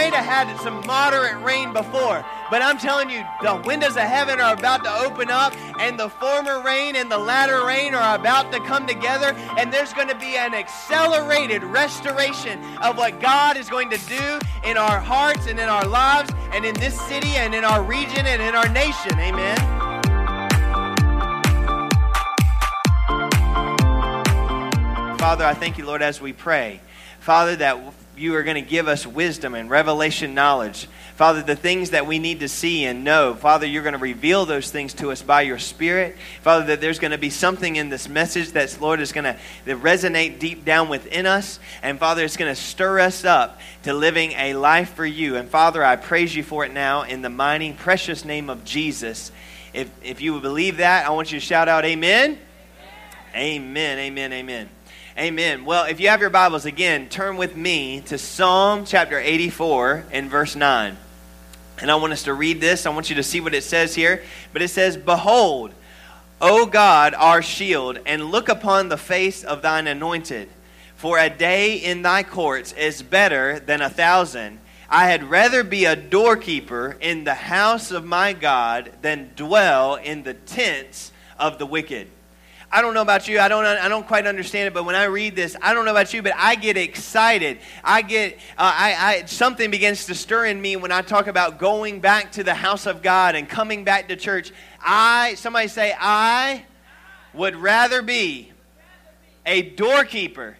may have had some moderate rain before, but I'm telling you, the windows of heaven are about to open up, and the former rain and the latter rain are about to come together, and there's going to be an accelerated restoration of what God is going to do in our hearts and in our lives, and in this city, and in our region, and in our nation. Amen. Father, I thank you, Lord, as we pray. Father, that you are going to give us wisdom and revelation knowledge. Father, the things that we need to see and know, Father, you're going to reveal those things to us by your Spirit. Father, that there's going to be something in this message that, Lord, is going to resonate deep down within us. And Father, it's going to stir us up to living a life for you. And Father, I praise you for it now in the mighty, precious name of Jesus. If, if you believe that, I want you to shout out, Amen. Amen, amen, amen. amen. Amen. Well, if you have your Bibles again, turn with me to Psalm chapter 84 and verse 9. And I want us to read this. I want you to see what it says here. But it says, Behold, O God, our shield, and look upon the face of thine anointed. For a day in thy courts is better than a thousand. I had rather be a doorkeeper in the house of my God than dwell in the tents of the wicked. I don't know about you. I don't, I don't quite understand it, but when I read this, I don't know about you, but I get excited. I get, uh, I, I, something begins to stir in me when I talk about going back to the house of God and coming back to church. I, somebody say, I would rather be a doorkeeper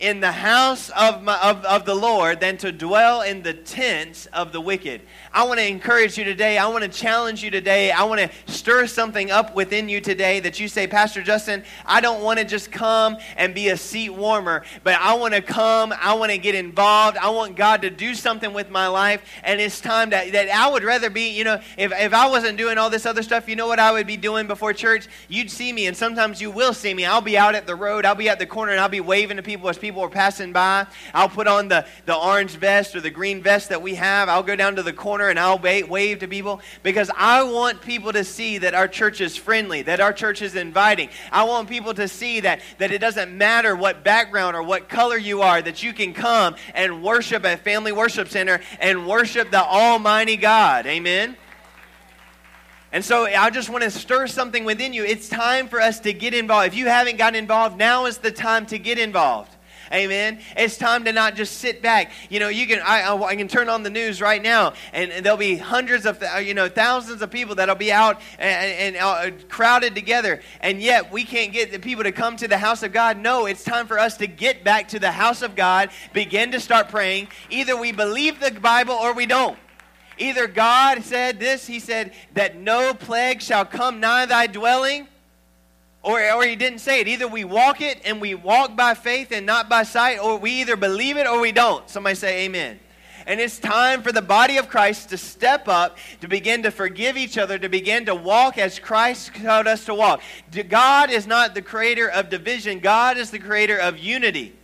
in the house of, my, of, of the Lord than to dwell in the tents of the wicked. I want to encourage you today. I want to challenge you today. I want to stir something up within you today that you say, Pastor Justin, I don't want to just come and be a seat warmer, but I want to come. I want to get involved. I want God to do something with my life. And it's time that, that I would rather be, you know, if, if I wasn't doing all this other stuff, you know what I would be doing before church? You'd see me, and sometimes you will see me. I'll be out at the road, I'll be at the corner, and I'll be waving to people as people are passing by. I'll put on the, the orange vest or the green vest that we have. I'll go down to the corner and I'll wave to people because I want people to see that our church is friendly, that our church is inviting. I want people to see that, that it doesn't matter what background or what color you are, that you can come and worship at Family Worship Center and worship the Almighty God. Amen. And so I just want to stir something within you. It's time for us to get involved. If you haven't gotten involved, now is the time to get involved. Amen. It's time to not just sit back. You know, you can I, I can turn on the news right now, and, there'll be hundreds of you know thousands of people that'll be out and, and uh, crowded together, and yet we can't get the people to come to the house of God. No, it's time for us to get back to the house of God. Begin to start praying. Either we believe the Bible or we don't. Either God said this, He said that no plague shall come nigh thy dwelling or, or he didn't say it. Either we walk it and we walk by faith and not by sight, or we either believe it or we don't. Somebody say amen. And it's time for the body of Christ to step up, to begin to forgive each other, to begin to walk as Christ taught us to walk. God is not the creator of division, God is the creator of unity.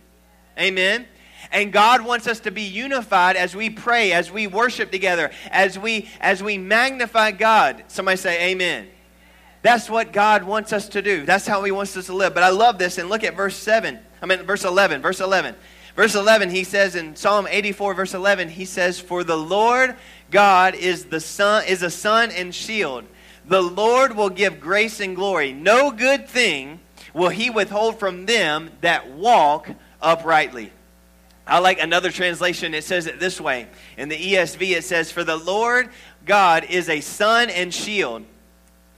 Amen. And God wants us to be unified as we pray, as we worship together, as we as we magnify God. Somebody say amen. That's what God wants us to do. That's how He wants us to live. But I love this. And look at verse 7. I mean, verse 11. Verse 11. Verse 11, he says in Psalm 84, verse 11, he says, For the Lord God is, the sun, is a sun and shield. The Lord will give grace and glory. No good thing will he withhold from them that walk uprightly. I like another translation. It says it this way. In the ESV, it says, For the Lord God is a sun and shield.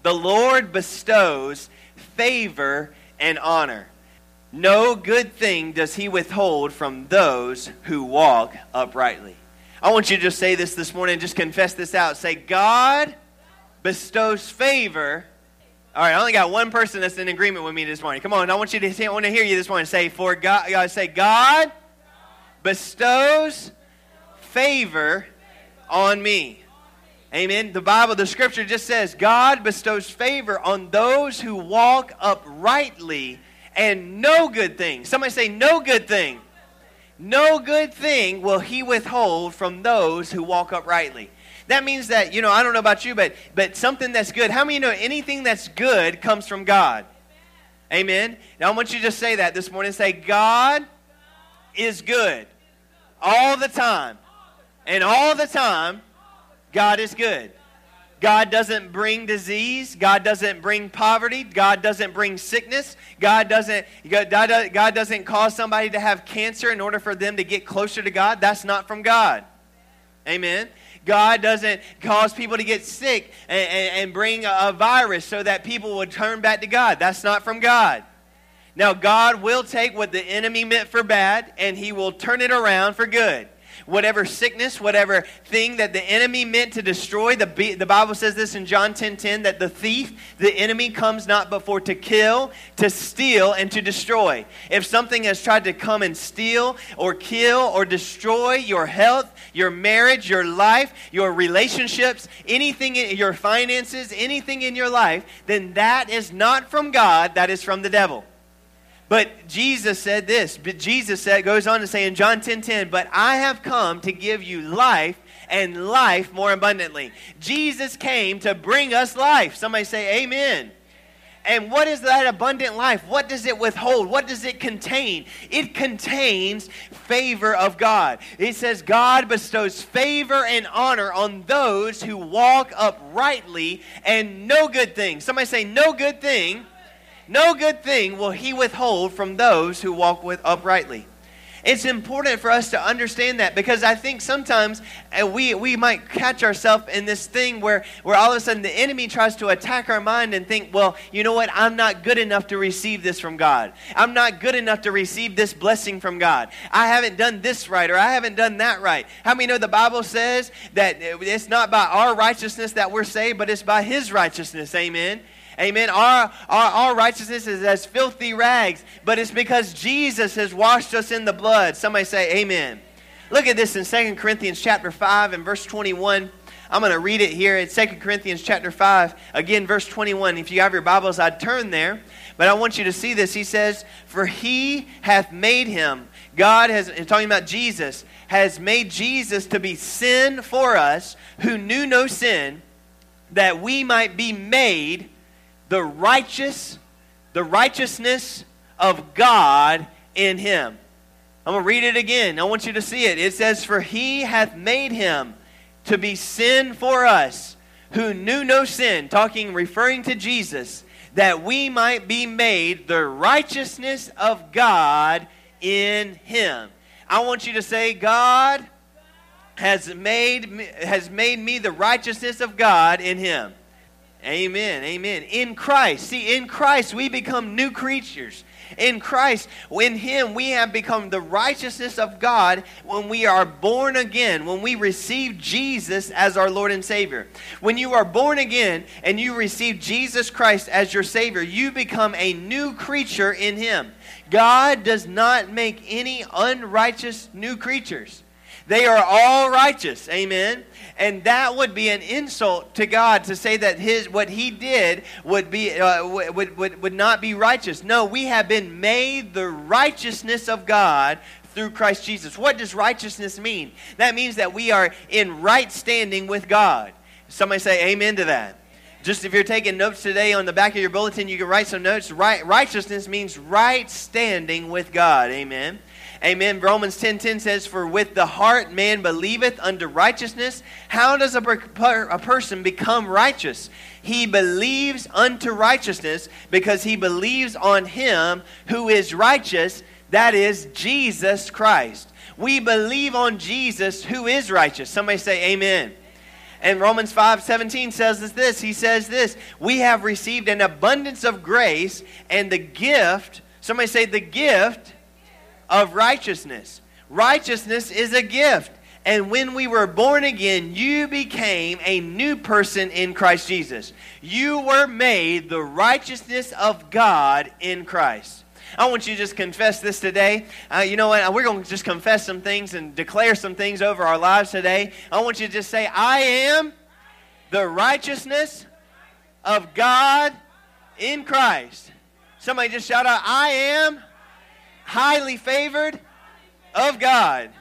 The Lord bestows favor and honor. No good thing does he withhold from those who walk uprightly. I want you to just say this this morning, just confess this out. Say, God bestows favor. All right, I only got one person that's in agreement with me this morning. Come on, I want you to I want to hear you this morning. Say, for God, God say, God bestows favor on me. Amen. The Bible, the scripture just says God bestows favor on those who walk uprightly and no good thing. Somebody say, no good thing. No good thing will he withhold from those who walk uprightly. That means that, you know, I don't know about you, but but something that's good. How many know anything that's good comes from God? Amen. Now I want you to just say that this morning. Say, God is good all the time. And all the time, God is good. God doesn't bring disease. God doesn't bring poverty. God doesn't bring sickness. God doesn't, God doesn't cause somebody to have cancer in order for them to get closer to God. That's not from God. Amen. God doesn't cause people to get sick and, and, and bring a virus so that people would turn back to God. That's not from God. Now, God will take what the enemy meant for bad and he will turn it around for good whatever sickness, whatever thing that the enemy meant to destroy. The, the Bible says this in John 10 10 that the thief, the enemy, comes not before to kill, to steal, and to destroy. If something has tried to come and steal or kill or destroy your health, your marriage, your life, your relationships, anything in your finances, anything in your life, then that is not from God, that is from the devil. But Jesus said this. But Jesus said, goes on to say in John 10 10, But I have come to give you life and life more abundantly. Jesus came to bring us life. Somebody say, Amen. And what is that abundant life? What does it withhold? What does it contain? It contains favor of God. It says, God bestows favor and honor on those who walk uprightly and no good thing. Somebody say, No good thing no good thing will he withhold from those who walk with uprightly. It's important for us to understand that because I think sometimes uh, we, we might catch ourselves in this thing where, where all of a sudden the enemy tries to attack our mind and think, well, you know what? I'm not good enough to receive this from God. I'm not good enough to receive this blessing from God. I haven't done this right or I haven't done that right. How many know the Bible says that it's not by our righteousness that we're saved, but it's by His righteousness? Amen. Amen. Our, our, our righteousness is as filthy rags, but it's because Jesus has washed us in the blood. Somebody say, Amen. Look at this in 2 Corinthians chapter 5 and verse 21. I'm going to read it here in 2 Corinthians chapter 5, again, verse 21. If you have your Bibles, I'd turn there. But I want you to see this. He says, For he hath made him, God has, talking about Jesus, has made Jesus to be sin for us who knew no sin, that we might be made the righteous, the righteousness of God in him. I'm going to read it again. I want you to see it. It says, For he hath made him to be sin for us, who knew no sin, talking, referring to Jesus, that we might be made the righteousness of God in him. I want you to say, God has made, has made me the righteousness of God in him. Amen. Amen. In Christ. See, in Christ, we become new creatures. In Christ, in Him, we have become the righteousness of God when we are born again, when we receive Jesus as our Lord and Savior. When you are born again and you receive Jesus Christ as your Savior, you become a new creature in Him. God does not make any unrighteous new creatures. They are all righteous. Amen. And that would be an insult to God to say that his what he did would be uh, would, would, would not be righteous. No, we have been made the righteousness of God through Christ Jesus. What does righteousness mean? That means that we are in right standing with God. Somebody say amen to that. Just if you're taking notes today on the back of your bulletin, you can write some notes. Right, righteousness means right standing with God. Amen. Amen. Romans 10 10 says, For with the heart man believeth unto righteousness. How does a, per- a person become righteous? He believes unto righteousness because he believes on him who is righteous, that is Jesus Christ. We believe on Jesus who is righteous. Somebody say, Amen. And Romans 5 17 says this He says this We have received an abundance of grace and the gift. Somebody say, The gift of righteousness. Righteousness is a gift. And when we were born again, you became a new person in Christ Jesus. You were made the righteousness of God in Christ. I want you to just confess this today. Uh, you know what? We're going to just confess some things and declare some things over our lives today. I want you to just say, I am the righteousness of God in Christ. Somebody just shout out, I am highly favored of God.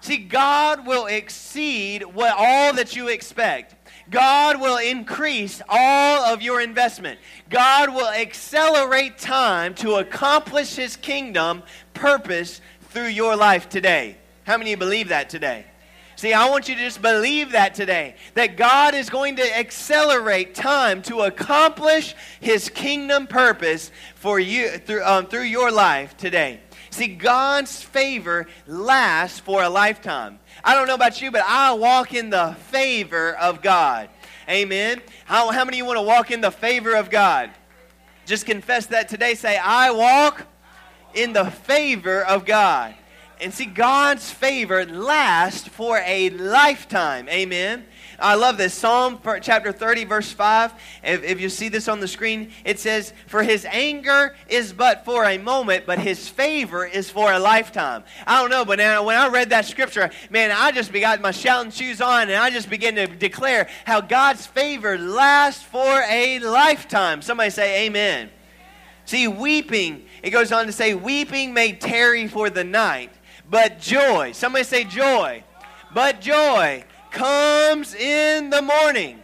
See, God will exceed what all that you expect. God will increase all of your investment. God will accelerate time to accomplish his kingdom purpose through your life today. How many believe that today? See, I want you to just believe that today. That God is going to accelerate time to accomplish His kingdom purpose for you through, um, through your life today. See, God's favor lasts for a lifetime. I don't know about you, but I walk in the favor of God. Amen. How, how many of you want to walk in the favor of God? Just confess that today. Say, I walk in the favor of God. And see, God's favor lasts for a lifetime. Amen. I love this. Psalm chapter 30, verse 5. If, if, you see this on the screen, it says, For his anger is but for a moment, but his favor is for a lifetime. I don't know, but now when I read that scripture, man, I just got my shouting shoes on and I just began to declare how God's favor lasts for a lifetime. Somebody say, Amen. See, weeping, it goes on to say, Weeping may tarry for the night but joy. Somebody say joy. But joy comes in the morning.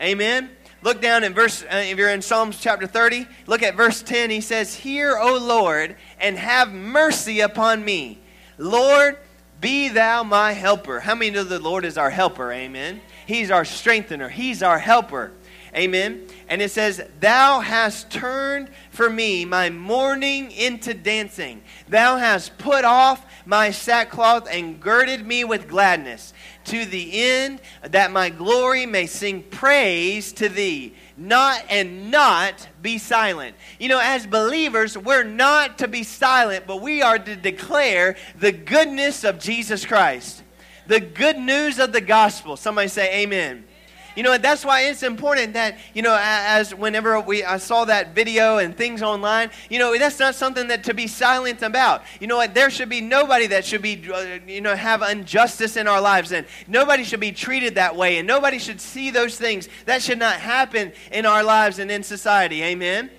Amen. Look down in verse, uh, if you're in Psalms chapter 30, look at verse 10. He says, Hear, O Lord, and have mercy upon me. Lord, be thou my helper. How many know the Lord is our helper? Amen. He's our strengthener, He's our helper. Amen. And it says, Thou hast turned for me my mourning into dancing. Thou hast put off my sackcloth and girded me with gladness, to the end that my glory may sing praise to thee, not and not be silent. You know, as believers, we're not to be silent, but we are to declare the goodness of Jesus Christ, the good news of the gospel. Somebody say, Amen. You know, that's why it's important that, you know, as whenever we I saw that video and things online, you know, that's not something that to be silent about. You know what? There should be nobody that should be, uh, you know, have injustice in our lives, and nobody should be treated that way, and nobody should see those things. That should not happen in our lives and in society. Amen.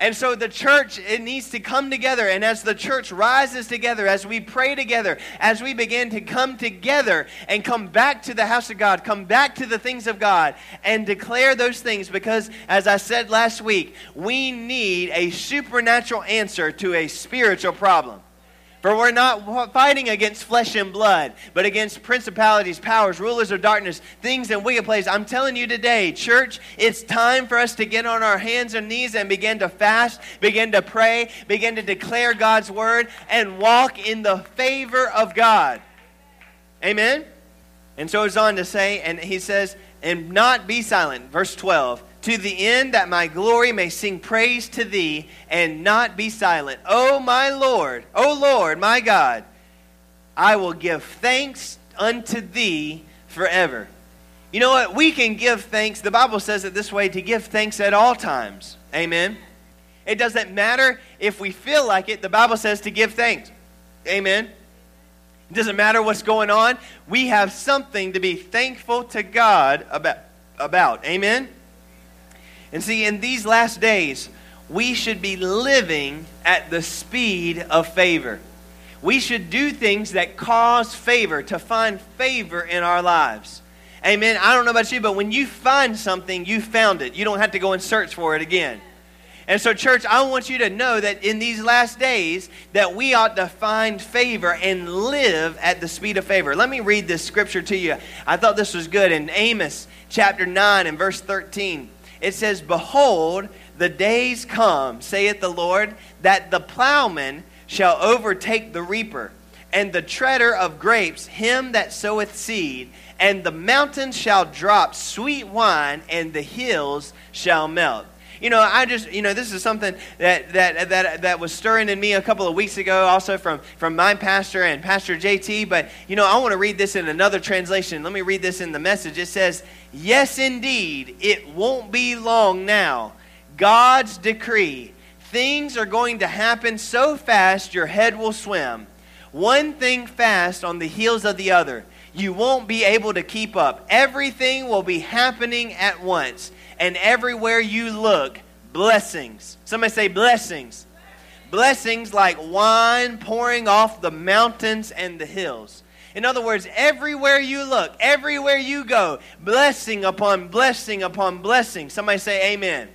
And so the church, it needs to come together. And as the church rises together, as we pray together, as we begin to come together and come back to the house of God, come back to the things of God, and declare those things, because as I said last week, we need a supernatural answer to a spiritual problem. For we're not fighting against flesh and blood, but against principalities, powers, rulers of darkness, things in wicked places. I'm telling you today, church, it's time for us to get on our hands and knees and begin to fast, begin to pray, begin to declare God's word, and walk in the favor of God. Amen? And so it's on to say, and he says, and not be silent. Verse 12 to the end that my glory may sing praise to thee and not be silent. O my Lord, O Lord, my God, I will give thanks unto thee forever. You know what? We can give thanks. The Bible says it this way to give thanks at all times. Amen. It doesn't matter if we feel like it. The Bible says to give thanks. Amen. It doesn't matter what's going on. We have something to be thankful to God about. about. Amen. And see, in these last days, we should be living at the speed of favor. We should do things that cause favor, to find favor in our lives. Amen. I don't know about you, but when you find something, you found it. You don't have to go and search for it again. And so, church, I want you to know that in these last days, that we ought to find favor and live at the speed of favor. Let me read this scripture to you. I thought this was good in Amos chapter 9 and verse 13 it says, Behold, the days come, saith the Lord, that the plowman shall overtake the reaper, and the treader of grapes him that soweth seed, and the mountains shall drop sweet wine, and the hills shall melt. You know, I just, you know, this is something that, that, that, that was stirring in me a couple of weeks ago, also from, from my pastor and Pastor JT. But, you know, I want to read this in another translation. Let me read this in the message. It says, Yes, indeed, it won't be long now. God's decree. Things are going to happen so fast your head will swim. One thing fast on the heels of the other. You won't be able to keep up. Everything will be happening at once and everywhere you look, blessings. Somebody say blessings. Blessings like wine pouring off the mountains and the hills. In other words, everywhere you look, everywhere you go, blessing upon blessing upon blessing. Somebody say amen.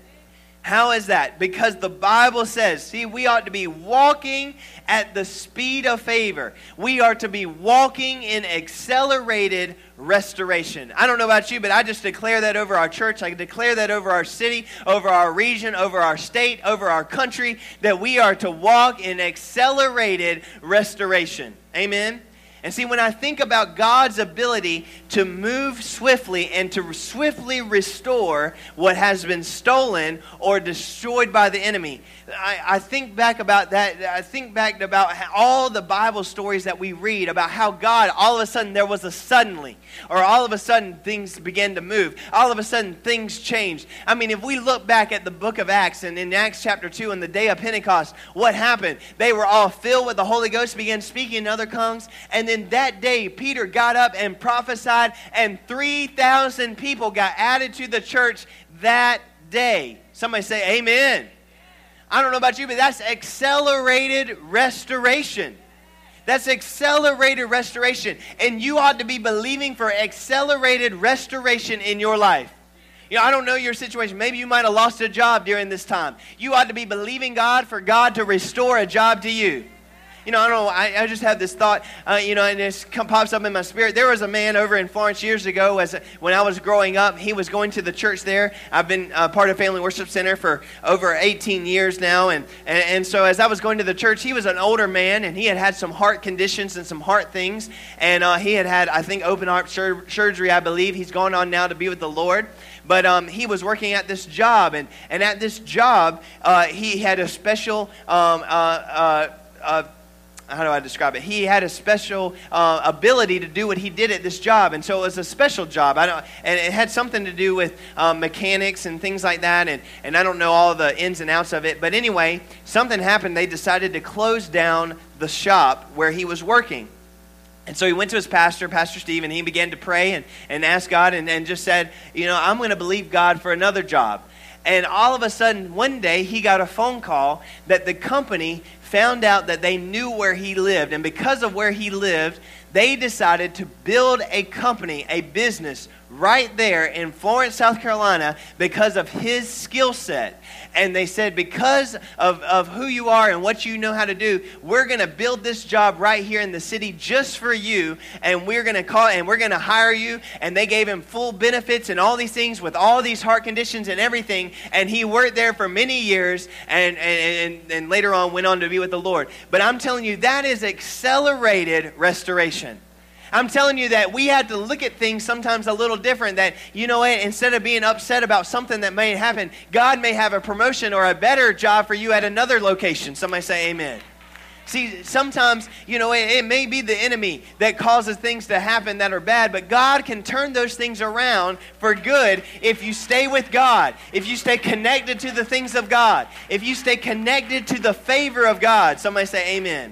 How is that? Because the Bible says, see, we ought to be walking at the speed of favor. We are to be walking in accelerated restoration. I don't know about you, but I just declare that over our church. I declare that over our city, over our region, over our state, over our country, that we are to walk in accelerated restoration. Amen. And see, when I think about God's ability to move swiftly and to swiftly restore what has been stolen or destroyed by the enemy, I, I think back about that. I think back about all the Bible stories that we read about how God, all of a sudden, there was a suddenly, or all of a sudden, things began to move. All of a sudden, things changed. I mean, if we look back at the book of Acts and in Acts chapter 2, in the day of Pentecost, what happened? They were all filled with the Holy Ghost, began speaking in other tongues, and then that day, Peter got up and prophesied, and 3,000 people got added to the church that day. Somebody say, Amen. I don't know about you, but that's accelerated restoration. That's accelerated restoration. And you ought to be believing for accelerated restoration in your life. You know, I don't know your situation. Maybe you might have lost a job during this time. You ought to be believing God for God to restore a job to you. You know, I don't know. I, I just had this thought, uh, you know, and it pops up in my spirit. There was a man over in Florence years ago, as when I was growing up. He was going to the church there. I've been uh, part of Family Worship Center for over 18 years now, and, and and so as I was going to the church, he was an older man, and he had had some heart conditions and some heart things, and uh, he had had, I think, open heart sur- surgery. I believe he's gone on now to be with the Lord but um, he was working at this job, and, and at this job, uh, he had a special um, uh, uh, uh how do I describe it? He had a special uh, ability to do what he did at this job, and so it was a special job. I don't, and it had something to do with um, mechanics and things like that, and, and I don't know all the ins and outs of it. But anyway, something happened. They decided to close down the shop where he was working. And so he went to his pastor, Pastor Steve, and he began to pray and, and ask God and, and just said, You know, I'm going to believe God for another job. And all of a sudden, one day, he got a phone call that the company found out that they knew where he lived. And because of where he lived, they decided to build a company, a business right there in Florence, South Carolina, because of his skill set. And they said, because of, of who you are and what you know how to do, we're going to build this job right here in the city just for you. And we're going to call and we're going to hire you. And they gave him full benefits and all these things with all these heart conditions and everything. And he worked there for many years and, and, and, and later on went on to be with the Lord. But I'm telling you, that is accelerated restoration. I'm telling you that we had to look at things sometimes a little different. That, you know what, instead of being upset about something that may happen, God may have a promotion or a better job for you at another location. Somebody say amen. See, sometimes, you know, it, it, may be the enemy that causes things to happen that are bad, but God can turn those things around for good if you stay with God, if you stay connected to the things of God, if you stay connected to the favor of God. Somebody say amen.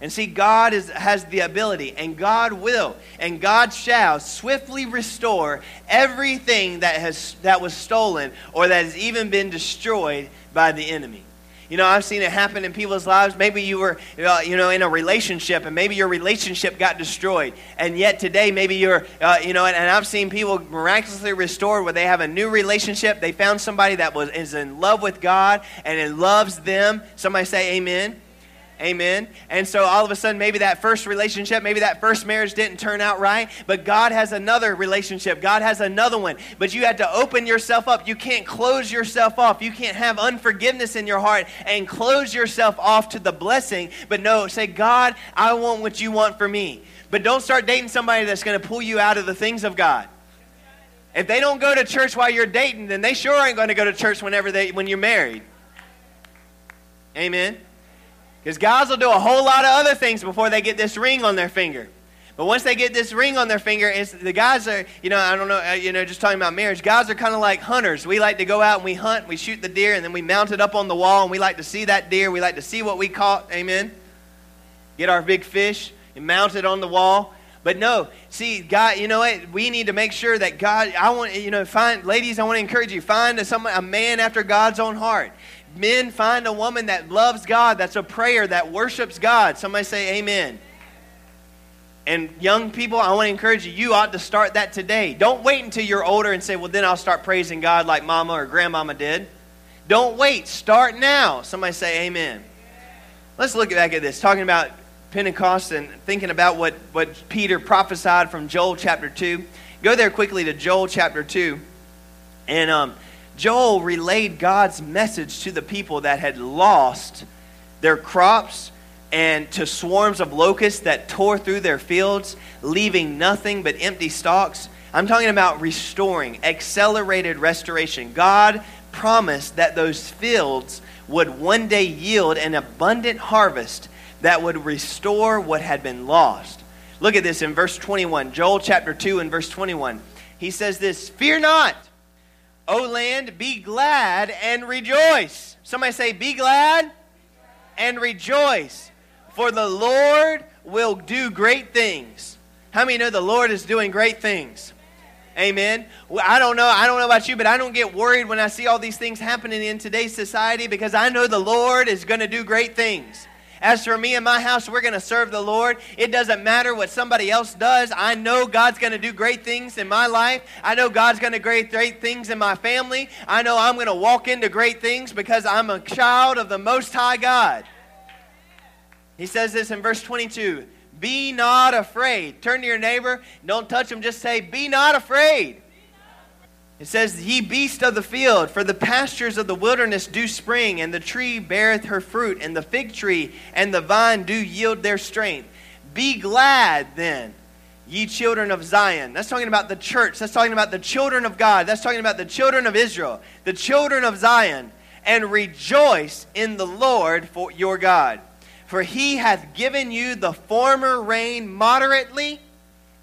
And see, God is, has the ability, and God will, and God shall swiftly restore everything that, has, that was stolen or that has even been destroyed by the enemy. You know, I've seen it happen in people's lives. Maybe you were, uh, you know, in a relationship, and maybe your relationship got destroyed, and yet today, maybe you're, uh, you know, and, and, I've seen people miraculously restored where they have a new relationship. They found somebody that was is in love with God and it loves them. Somebody say, Amen. Amen. And so all of a sudden, maybe that first relationship, maybe that first marriage didn't turn out right, but God has another relationship. God has another one. But you had to open yourself up. You can't close yourself off. You can't have unforgiveness in your heart and close yourself off to the blessing. But no, say, God, I want what you want for me. But don't start dating somebody that's going to pull you out of the things of God. If they don't go to church while you're dating, then they sure ain't going to go to church whenever they when you're married. Amen. Because guys will do a whole lot of other things before they get this ring on their finger. But once they get this ring on their finger, it's, the guys are, you know, I don't know, uh, you know, just talking about marriage, guys are kind of like hunters. We like to go out and we hunt, we shoot the deer, and then we mount it up on the wall, and we like to see that deer. We like to see what we caught. Amen. Get our big fish and mount it on the wall. But no, see, God, you know what? We need to make sure that God, I want, you know, find, ladies, I want to encourage you, find a, a man after God's own heart. Men find a woman that loves God, that's a prayer, that worships God. Somebody say amen. And young people, I want to encourage you, you ought to start that today. Don't wait until you're older and say, well, then I'll start praising God like mama or grandmama did. Don't wait. Start now. Somebody say amen. Let's look back at this, talking about Pentecost and thinking about what, what Peter prophesied from Joel chapter 2. Go there quickly to Joel chapter 2. And um, Joel relayed God's message to the people that had lost their crops and to swarms of locusts that tore through their fields, leaving nothing but empty stalks. I'm talking about restoring, accelerated restoration. God promised that those fields would one day yield an abundant harvest that would restore what had been lost. Look at this in verse 21, Joel chapter 2 and verse 21. He says this Fear not, O land, be glad and rejoice. Somebody say, Be glad and rejoice, for the Lord will do great things. How many know the Lord is doing great things? Amen. Well, I don't know. I don't know about you, but I don't get worried when I see all these things happening in today's society because I know the Lord is going to do great things. As for me and my house, we're going to serve the Lord. It doesn't matter what somebody else does. I know God's going to do great things in my life. I know God's going to great, great things in my family. I know I'm going to walk into great things because I'm a child of the Most High God. He says this in verse 22 Be not afraid. Turn to your neighbor. Don't touch him. Just say, Be not afraid. It says, Ye beast of the field, for the pastures of the wilderness do spring, and the tree beareth her fruit, and the fig tree and the vine do yield their strength. Be glad then, ye children of Zion. That's talking about the church. That's talking about the children of God. That's talking about the children of Israel, the children of Zion. And rejoice in the Lord for your God. For he hath given you the former rain moderately,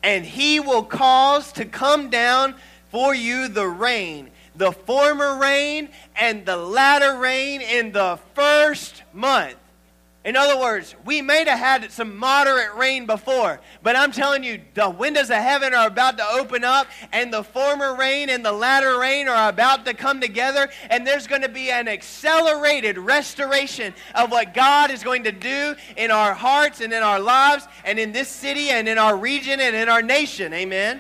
and he will cause to come down for you the rain, the former rain and the latter rain in the first month. In other words, we may have had some moderate rain before, but I'm telling you, the windows of heaven are about to open up, and the former rain and the latter rain are about to come together, and there's going to be an accelerated restoration of what God is going to do in our hearts and in our lives, and in this city, and in our region, and in our nation. Amen.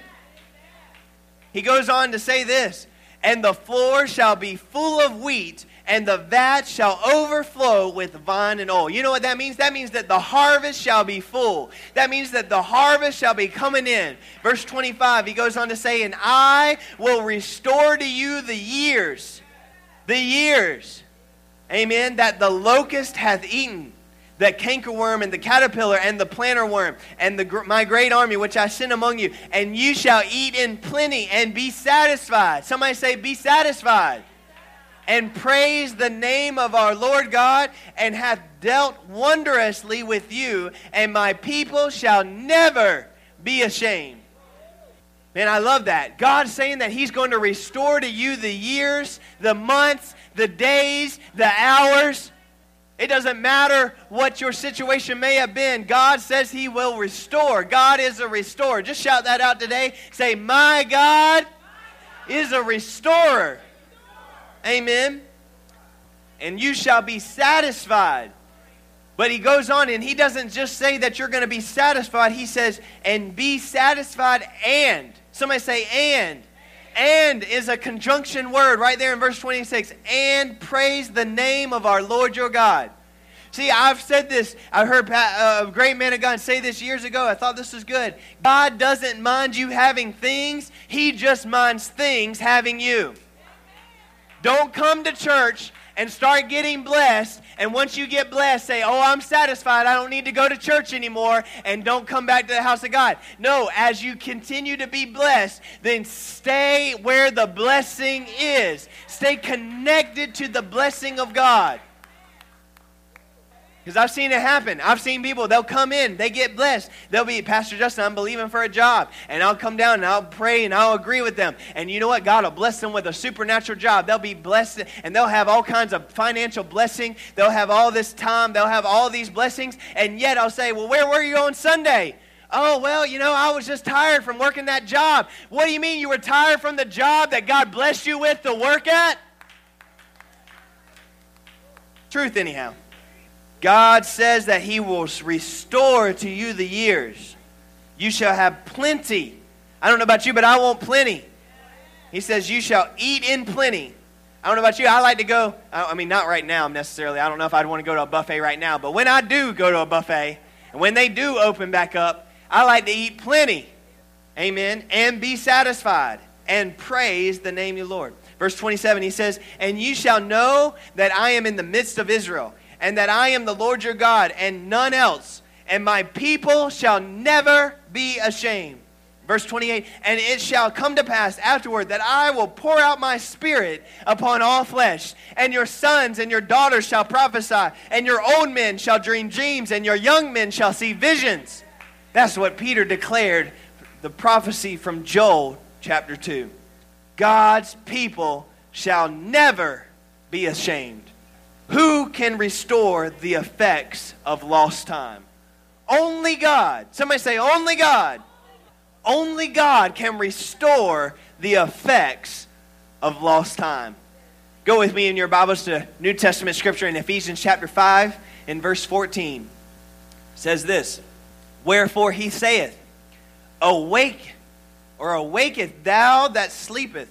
He goes on to say this And the floor shall be full of wheat, and the vat shall overflow with wine and oil. You know what that means? That means that the harvest shall be full. That means that the harvest shall be coming in. Verse 25, he goes on to say, And I will restore to you the years, the years, amen, that the locust hath eaten that cankerworm and the caterpillar and the planter worm and the, my great army which I send among you, and you shall eat in plenty and be satisfied. Somebody say, Be satisfied. And praise the name of our Lord God, and hath dealt wondrously with you, and my people shall never be ashamed. Man, I love that. God's saying that He's going to restore to you the years, the months, the days, the hours it doesn't matter what your situation may have been. God says He will restore. God is a restorer. Just shout that out today. Say, My God is a restorer. Amen. And you shall be satisfied. But he goes on and he doesn't just say that you're going to be satisfied. He says, and be satisfied and. Somebody say, and. And is a conjunction word right there in verse 26. And praise the name of our Lord your God. See, I've said this. I heard uh, a great man of God say this years ago. I thought this was good. God doesn't mind you having things, He just minds things having you. Don't come to church and start getting blessed. And once you get blessed, say, Oh, I'm satisfied. I don't need to go to church anymore. And don't come back to the house of God. No, as you continue to be blessed, then stay where the blessing is. Stay connected to the blessing of God. Because I've seen it happen. I've seen people, they'll come in, they get blessed. They'll be, Pastor Justin, I'm believing for a job. And I'll come down and I'll pray and I'll agree with them. And you know what? God will bless them with a supernatural job. They'll be blessed and they'll have all kinds of financial blessing. They'll have all this time. They'll have all these blessings. And yet I'll say, well, where were you on Sunday? Oh, well, you know, I was just tired from working that job. What do you mean you were tired from the job that God blessed you with to work at? Truth, anyhow. God says that He will restore to you the years. You shall have plenty. I don't know about you, but I want plenty. He says, You shall eat in plenty. I don't know about you. I like to go, I mean, not right now necessarily. I don't know if I'd want to go to a buffet right now, but when I do go to a buffet, and when they do open back up, I like to eat plenty. Amen. And be satisfied and praise the name of the Lord. Verse 27, he says, And you shall know that I am in the midst of Israel, and that I am the Lord your God, and none else, and my people shall never be ashamed. Verse 28 And it shall come to pass afterward that I will pour out my spirit upon all flesh, and your sons and your daughters shall prophesy, and your old men shall dream dreams, and your young men shall see visions. That's what Peter declared the prophecy from Joel chapter 2. God's people shall never be ashamed. Who can restore the effects of lost time? Only God. Somebody say, Only God. Only God can restore the effects of lost time. Go with me in your Bibles to New Testament scripture in Ephesians chapter 5 in verse 14. It says this Wherefore he saith, Awake or awaketh thou that sleepeth,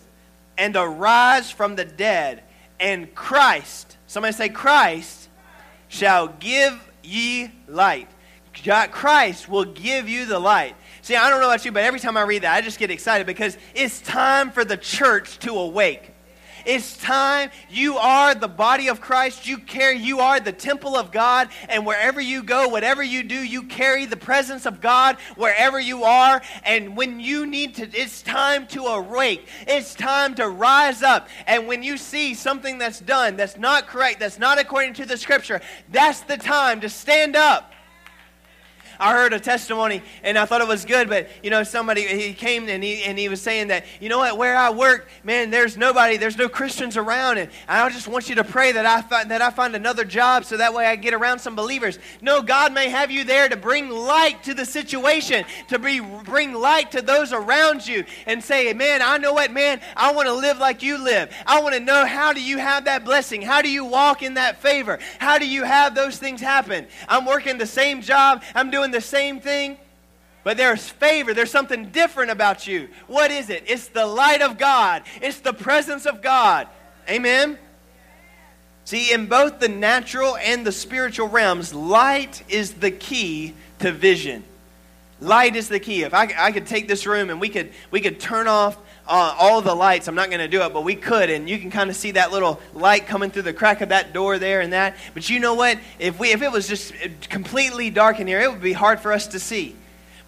and arise from the dead, and Christ, somebody say, Christ shall give ye light. Christ will give you the light. See, I don't know about you, but every time I read that, I just get excited because it's time for the church to awake. It's time. You are the body of Christ. You carry, you are the temple of God. And wherever you go, whatever you do, you carry the presence of God wherever you are. And when you need to, it's time to awake. It's time to rise up. And when you see something that's done that's not correct, that's not according to the scripture, that's the time to stand up I heard a testimony and I thought it was good, but you know, somebody he came and he and he was saying that, you know what, where I work, man, there's nobody, there's no Christians around, and I just want you to pray that I find that I find another job so that way I get around some believers. No, God may have you there to bring light to the situation, to be bring light to those around you, and say, man, I know what, man, I want to live like you live. I want to know how do you have that blessing? How do you walk in that favor? How do you have those things happen? I'm working the same job. I'm doing doing the same thing, but there's favor. There's something different about you. What is it? It's the light of God, it's the presence of God. Amen? See, in both the natural and the spiritual realms, light is the key to vision. Light is the key. If I, I could take this room and we could, we could turn off uh, all the lights. I'm not going to do it, but we could, and you can kind of see that little light coming through the crack of that door there and that. But you know what? If we if it was just completely dark in here, it would be hard for us to see.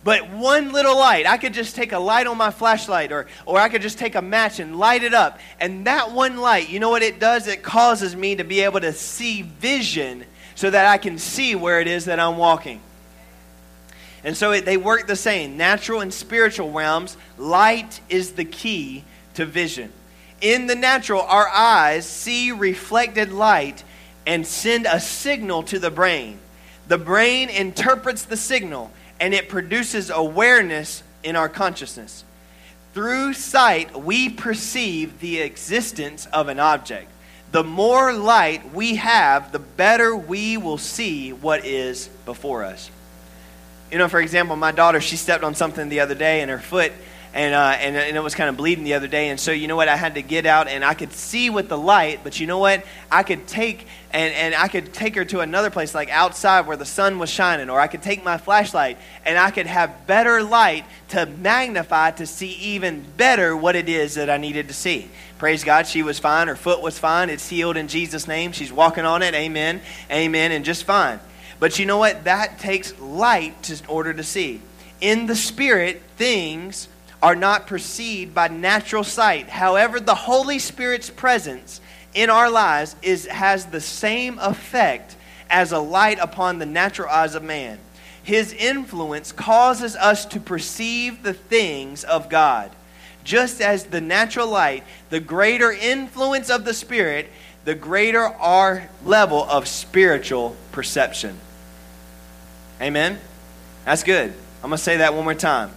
But one little light, I could just take a light on my flashlight, or or I could just take a match and light it up, and that one light, you know what it does? It causes me to be able to see vision, so that I can see where it is that I'm walking. And so it, they work the same. Natural and spiritual realms, light is the key to vision. In the natural, our eyes see reflected light and send a signal to the brain. The brain interprets the signal and it produces awareness in our consciousness. Through sight, we perceive the existence of an object. The more light we have, the better we will see what is before us. You know, for example, my daughter, she stepped on something the other day and her foot, and, uh, and, and it was kind of bleeding the other day. And so, you know what? I had to get out and I could see with the light, but you know what? I could take and, and I could take her to another place, like outside where the sun was shining, or I could take my flashlight and I could have better light to magnify to see even better what it is that I needed to see. Praise God, she was fine. Her foot was fine. It's healed in Jesus' name. She's walking on it. Amen. Amen. And just fine. But you know what? That takes light in order to see. In the Spirit, things are not perceived by natural sight. However, the Holy Spirit's presence in our lives is, has the same effect as a light upon the natural eyes of man. His influence causes us to perceive the things of God. Just as the natural light, the greater influence of the Spirit, the greater our level of spiritual perception. Amen? That's good. I'm going to say that one more time.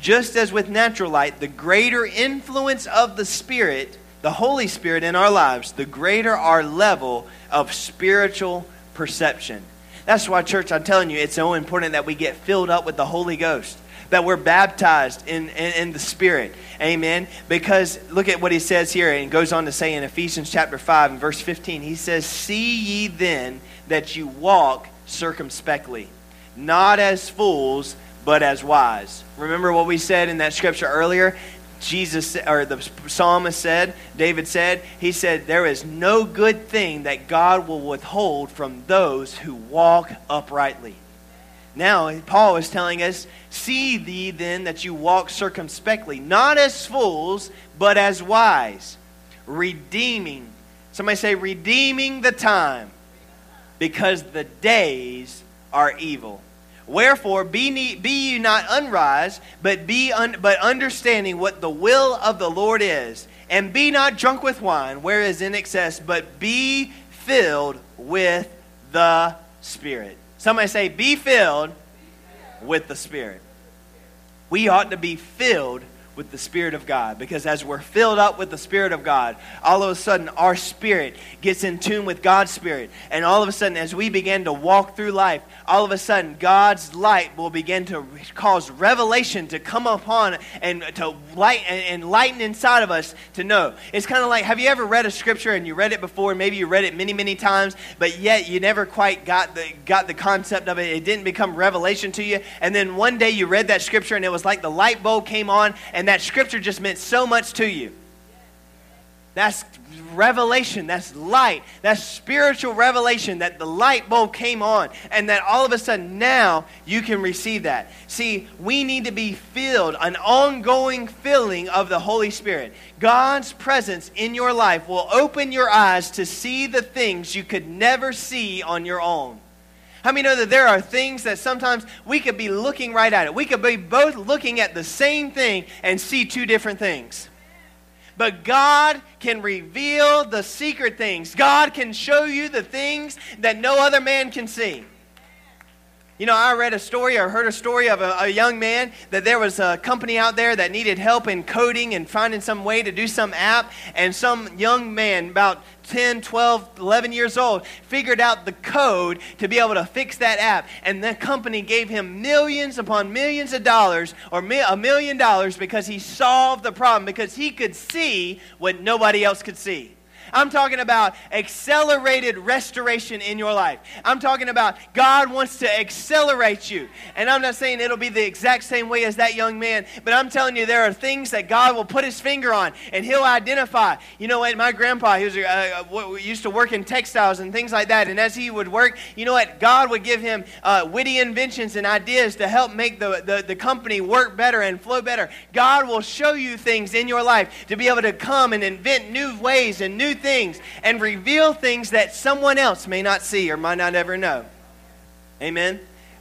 Just as with natural light, the greater influence of the Spirit, the Holy Spirit in our lives, the greater our level of spiritual perception. That's why, church, I'm telling you, it's so important that we get filled up with the Holy Ghost. that we're baptized in, in, in, the Spirit. Amen. Because look at what he says here, and goes on to say in Ephesians chapter 5 and verse 15, he says, See ye then that you walk circumspectly, not as fools, but as wise. Remember what we said in that scripture earlier? Jesus, or the psalmist said, David said, he said, There is no good thing that God will withhold from those who walk uprightly. Now, Paul is telling us, See thee then that you walk circumspectly, not as fools, but as wise, redeeming. Somebody say, redeeming the time, because the days are evil. Wherefore, be, be ye not unwise, but, be un- but understanding what the will of the Lord is. And be not drunk with wine, where is in excess, but be filled with the Spirit. Somebody say, be filled with the Spirit. We ought to be filled with the Spirit of God. Because as we're filled up with the Spirit of God, all of a sudden our spirit gets in tune with God's Spirit. And all of a sudden, as we begin to walk through life, all of a sudden God's light will begin to cause revelation to come upon and to light and lighten inside of us to know. It's kind of like have you ever read a scripture and you read it before, maybe you read it many, many times, but yet you never quite got the got the concept of it. It didn't become revelation to you. And then one day you read that scripture and it was like the light bulb came on and that scripture just meant so much to you. That's revelation. That's light. That's spiritual revelation that the light bulb came on and that all of a sudden now you can receive that. See, we need to be filled, an ongoing filling of the Holy Spirit. God's presence in your life will open your eyes to see the things you could never see on your own. How many know that there are things that sometimes we could be looking right at it? We could be both looking at the same thing and see two different things. But God can reveal the secret things. God can show you the things that no other man can see. You know, I read a story or heard a story of a, a, young man that there was a company out there that needed help in coding and finding some way to do some app. And some young man, about 10, 12, 11 years old, figured out the code to be able to fix that app. And the company gave him millions upon millions of dollars or a million dollars because he solved the problem, because he could see what nobody else could see. I'm talking about accelerated restoration in your life. I'm talking about God wants to accelerate you. And I'm not saying it'll be the exact same way as that young man, but I'm telling you there are things that God will put his finger on and he'll identify. You know what? My grandpa, he was uh, uh used to work in textiles and things like that. And as he would work, you know what? God would give him uh, witty inventions and ideas to help make the, the, the company work better and flow better. God will show you things in your life to be able to come and invent new ways and new things and reveal things that someone else may not see or might not ever know. Amen?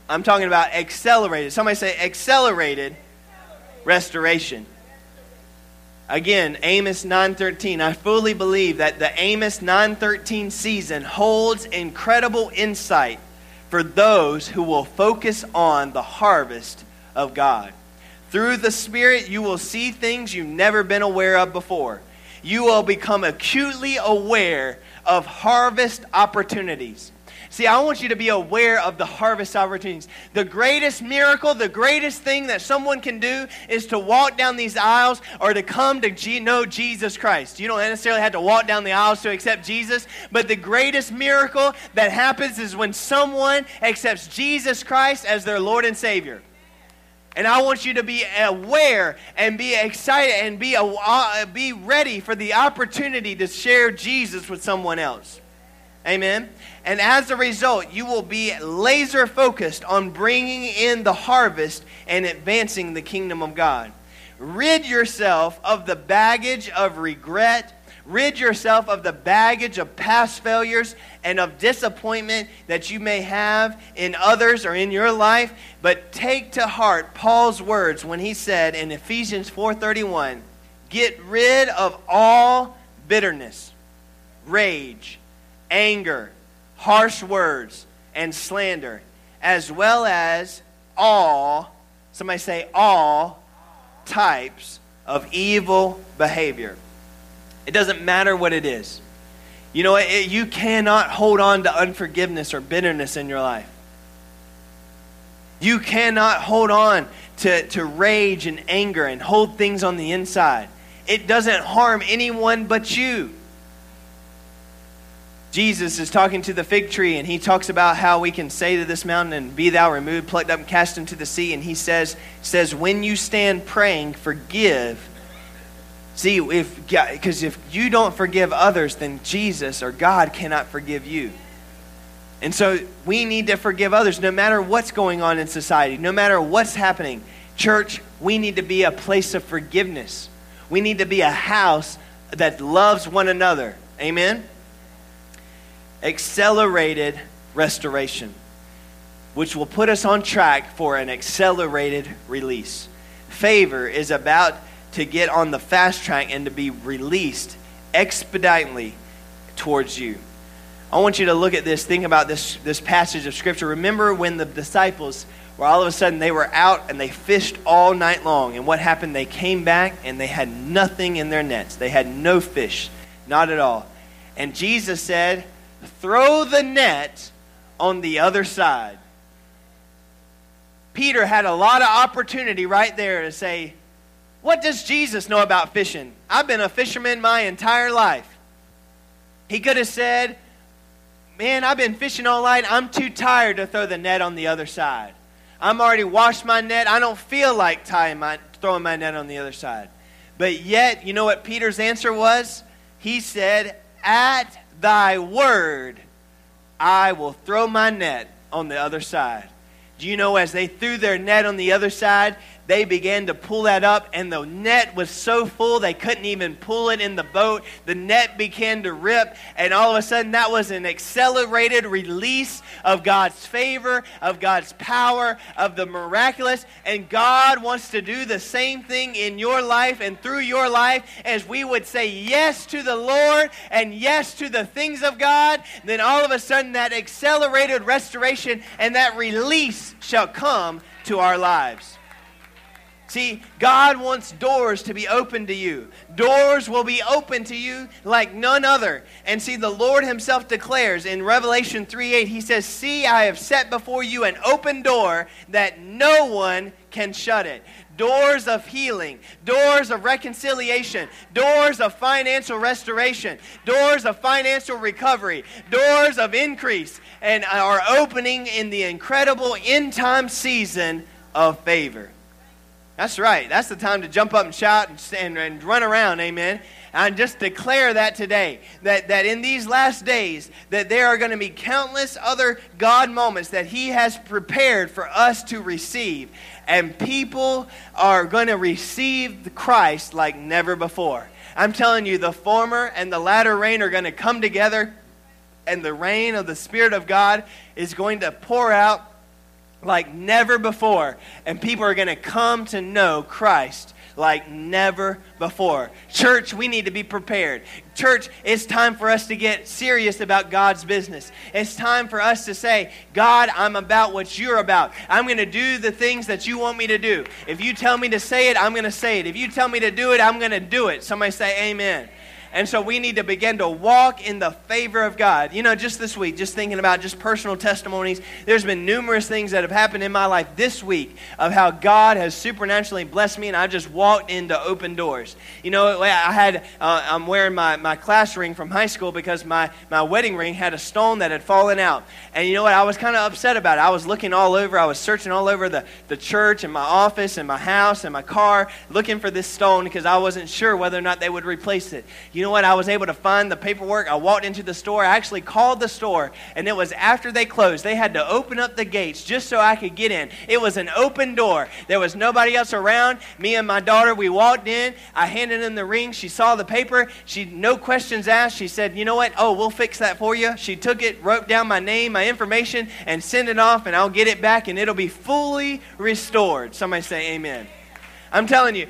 I'm talking about accelerated. Somebody say accelerated restoration. Again, Amos 9:13. I fully believe that the Amos 9:13 season holds incredible insight for those who will focus on the harvest of God. Through the Spirit, you will see things you've never been aware of before you will become acutely aware of harvest opportunities. See, I want you to be aware of the harvest opportunities. The greatest miracle, the greatest thing that someone can do is to walk down these aisles or to come to G- know Jesus Christ. You don't necessarily have to walk down the aisles to accept Jesus, but the greatest miracle that happens is when someone accepts Jesus Christ as their Lord and Savior. And I want you to be aware and be excited and be, uh, be ready for the opportunity to share Jesus with someone else. Amen. And as a result, you will be laser focused on bringing in the harvest and advancing the kingdom of God. Rid yourself of the baggage of regret Rid yourself of the baggage of past failures and of disappointment that you may have in others or in your life, but take to heart Paul's words when he said in Ephesians 4:31, "Get rid of all bitterness, rage, anger, harsh words, and slander, as well as all, somebody say all types of evil behavior." It doesn't matter what it is. You know, it, you cannot hold on to unforgiveness or bitterness in your life. You cannot hold on to, to rage and anger and hold things on the inside. It doesn't harm anyone but you. Jesus is talking to the fig tree, and he talks about how we can say to this mountain, be thou removed, plucked up, and cast into the sea. And he says, says When you stand praying, forgive. See, if because if you don't forgive others, then Jesus or God cannot forgive you. And so we need to forgive others no matter what's going on in society, no matter what's happening. Church, we need to be a place of forgiveness. We need to be a house that loves one another. Amen? Accelerated restoration, which will put us on track for an accelerated release. Favor is about to get on the fast track and to be released expeditiously towards you. I want you to look at this, think about this, this passage of Scripture. Remember when the disciples where all of a sudden they were out and they fished all night long. And what happened? They came back and they had nothing in their nets. They had no fish, not at all. And Jesus said, Throw the net on the other side. Peter had a lot of opportunity right there to say, What does Jesus know about fishing? I've been a fisherman my entire life. He could have said, Man, I've been fishing all night. I'm too tired to throw the net on the other side. I'm already washed my net. I don't feel like tying my, throwing my net on the other side. But yet, you know what Peter's answer was? He said, At thy word, I will throw my net on the other side. Do you know as they threw their net on the other side, they began to pull that up, and the net was so full they couldn't even pull it in the boat. The net began to rip, and all of a sudden, that was an accelerated release of God's favor, of God's power, of the miraculous. And God wants to do the same thing in your life and through your life as we would say yes to the Lord and yes to the things of God. Then all of a sudden, that accelerated restoration and that release shall come to our lives. See, God wants doors to be open to you. Doors will be open to you like none other. And see, the Lord Himself declares in Revelation 3 8, He says, See, I have set before you an open door that no one can shut it. Doors of healing, doors of reconciliation, doors of financial restoration, doors of financial recovery, doors of increase, and are opening in the incredible end time season of favor. That's right. That's the time to jump up and shout and, and, and run around. Amen. And just declare that today, that, that in these last days, that there are going to be countless other God moments that He has prepared for us to receive. And people are going to receive Christ like never before. I'm telling you, the former and the latter rain are going to come together, and the rain of the Spirit of God is going to pour out like never before. And people are going to come to know Christ like never before. Church, we need to be prepared. Church, it's time for us to get serious about God's business. It's time for us to say, God, I'm about what you're about. I'm going to do the things that you want me to do. If you tell me to say it, I'm going to say it. If you tell me to do it, I'm going to do it. Somebody say, Amen. And so we need to begin to walk in the favor of God. You know, just this week, just thinking about just personal testimonies, there's been numerous things that have happened in my life this week of how God has supernaturally blessed me, and I just walked into open doors. You know, I had, uh, I'm wearing my, my class ring from high school because my, my wedding ring had a stone that had fallen out. And you know what? I was kind of upset about it. I was looking all over, I was searching all over the, the church and my office and my house and my car looking for this stone because I wasn't sure whether or not they would replace it. You know what? I was able to find the paperwork. I walked into the store. I actually called the store, and it was after they closed. They had to open up the gates just so I could get in. It was an open door. There was nobody else around. Me and my daughter, we walked in. I handed in the ring. She saw the paper. She, no questions asked. She said, You know what? Oh, we'll fix that for you. She took it, wrote down my name, my information, and sent it off, and I'll get it back, and it'll be fully restored. Somebody say, Amen. I'm telling you,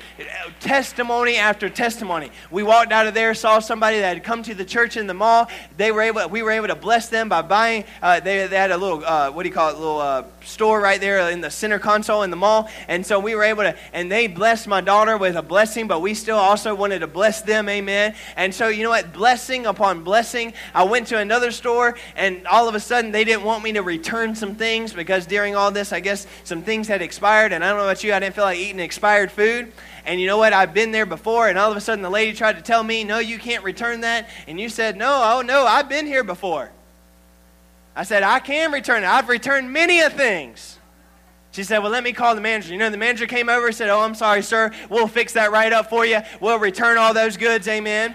testimony after testimony. We walked out of there, saw somebody that had come to the church in the mall. They were able, we were able to bless them by buying. Uh, they, they had a little, uh, what do you call it, little uh, store right there in the center console in the mall, and so we were able to. And they blessed my daughter with a blessing, but we still also wanted to bless them. Amen. And so you know what? Blessing upon blessing. I went to another store, and all of a sudden they didn't want me to return some things because during all this, I guess some things had expired, and I don't know about you, I didn't feel like eating expired food. And you know what? I've been there before, and all of a sudden the lady tried to tell me, no, you can't return that. And you said, no, oh no, I've been here before. I said, I can return it. I've returned many of things. She said, Well, let me call the manager. You know, the manager came over and said, Oh, I'm sorry, sir. We'll fix that right up for you. We'll return all those goods. Amen.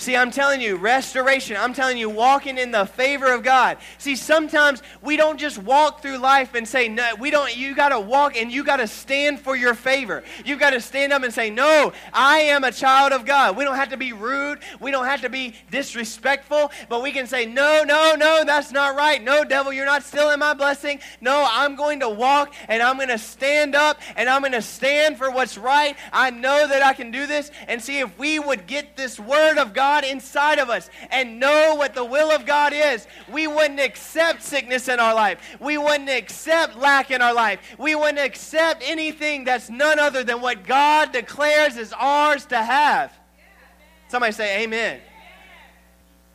See, I'm telling you, restoration. I'm telling you, walking in the favor of God. See, sometimes we don't just walk through life and say, no, we don't, you got to walk and you got to stand for your favor. You've got to stand up and say, no, I am a child of God. We don't have to be rude. We don't have to be disrespectful, but we can say, no, no, no, that's not right. No, devil, you're not stealing my blessing. No, I'm going to walk and I'm going to stand up and I'm going to stand for what's right. I know that I can do this. And see, if we would get this word of God, God inside of us and know what the will of God is, we wouldn't accept sickness in our life. We wouldn't accept lack in our life. We wouldn't accept anything that's none other than what God declares is ours to have. Somebody say, Amen.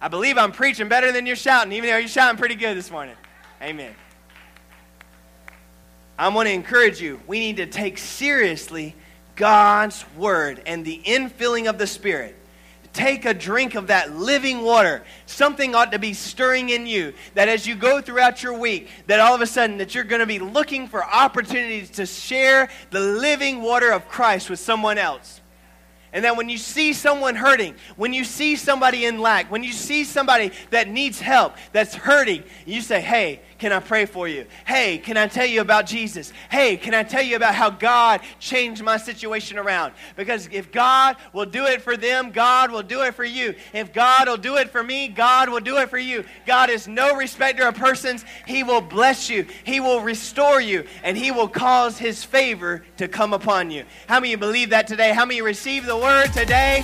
I believe I'm preaching better than you're shouting, even though you're shouting pretty good this morning. Amen. I want to encourage you. We need to take seriously God's word and the infilling of the Spirit take a drink of that living water. Something ought to be stirring in you that as you go throughout your week, that all of a sudden that you're going to be looking for opportunities to share the living water of Christ with someone else. And that when you see someone hurting, when you see somebody in lack, when you see somebody that needs help, that's hurting, you say, hey, can I pray for you? Hey, can I tell you about Jesus? Hey, can I tell you about how God changed my situation around? Because if God will do it for them, God will do it for you. If God will do it for me, God will do it for you. God is no respecter of persons. He will bless you, He will restore you, and He will cause His favor to come upon you. How many believe that today? How many receive the word today.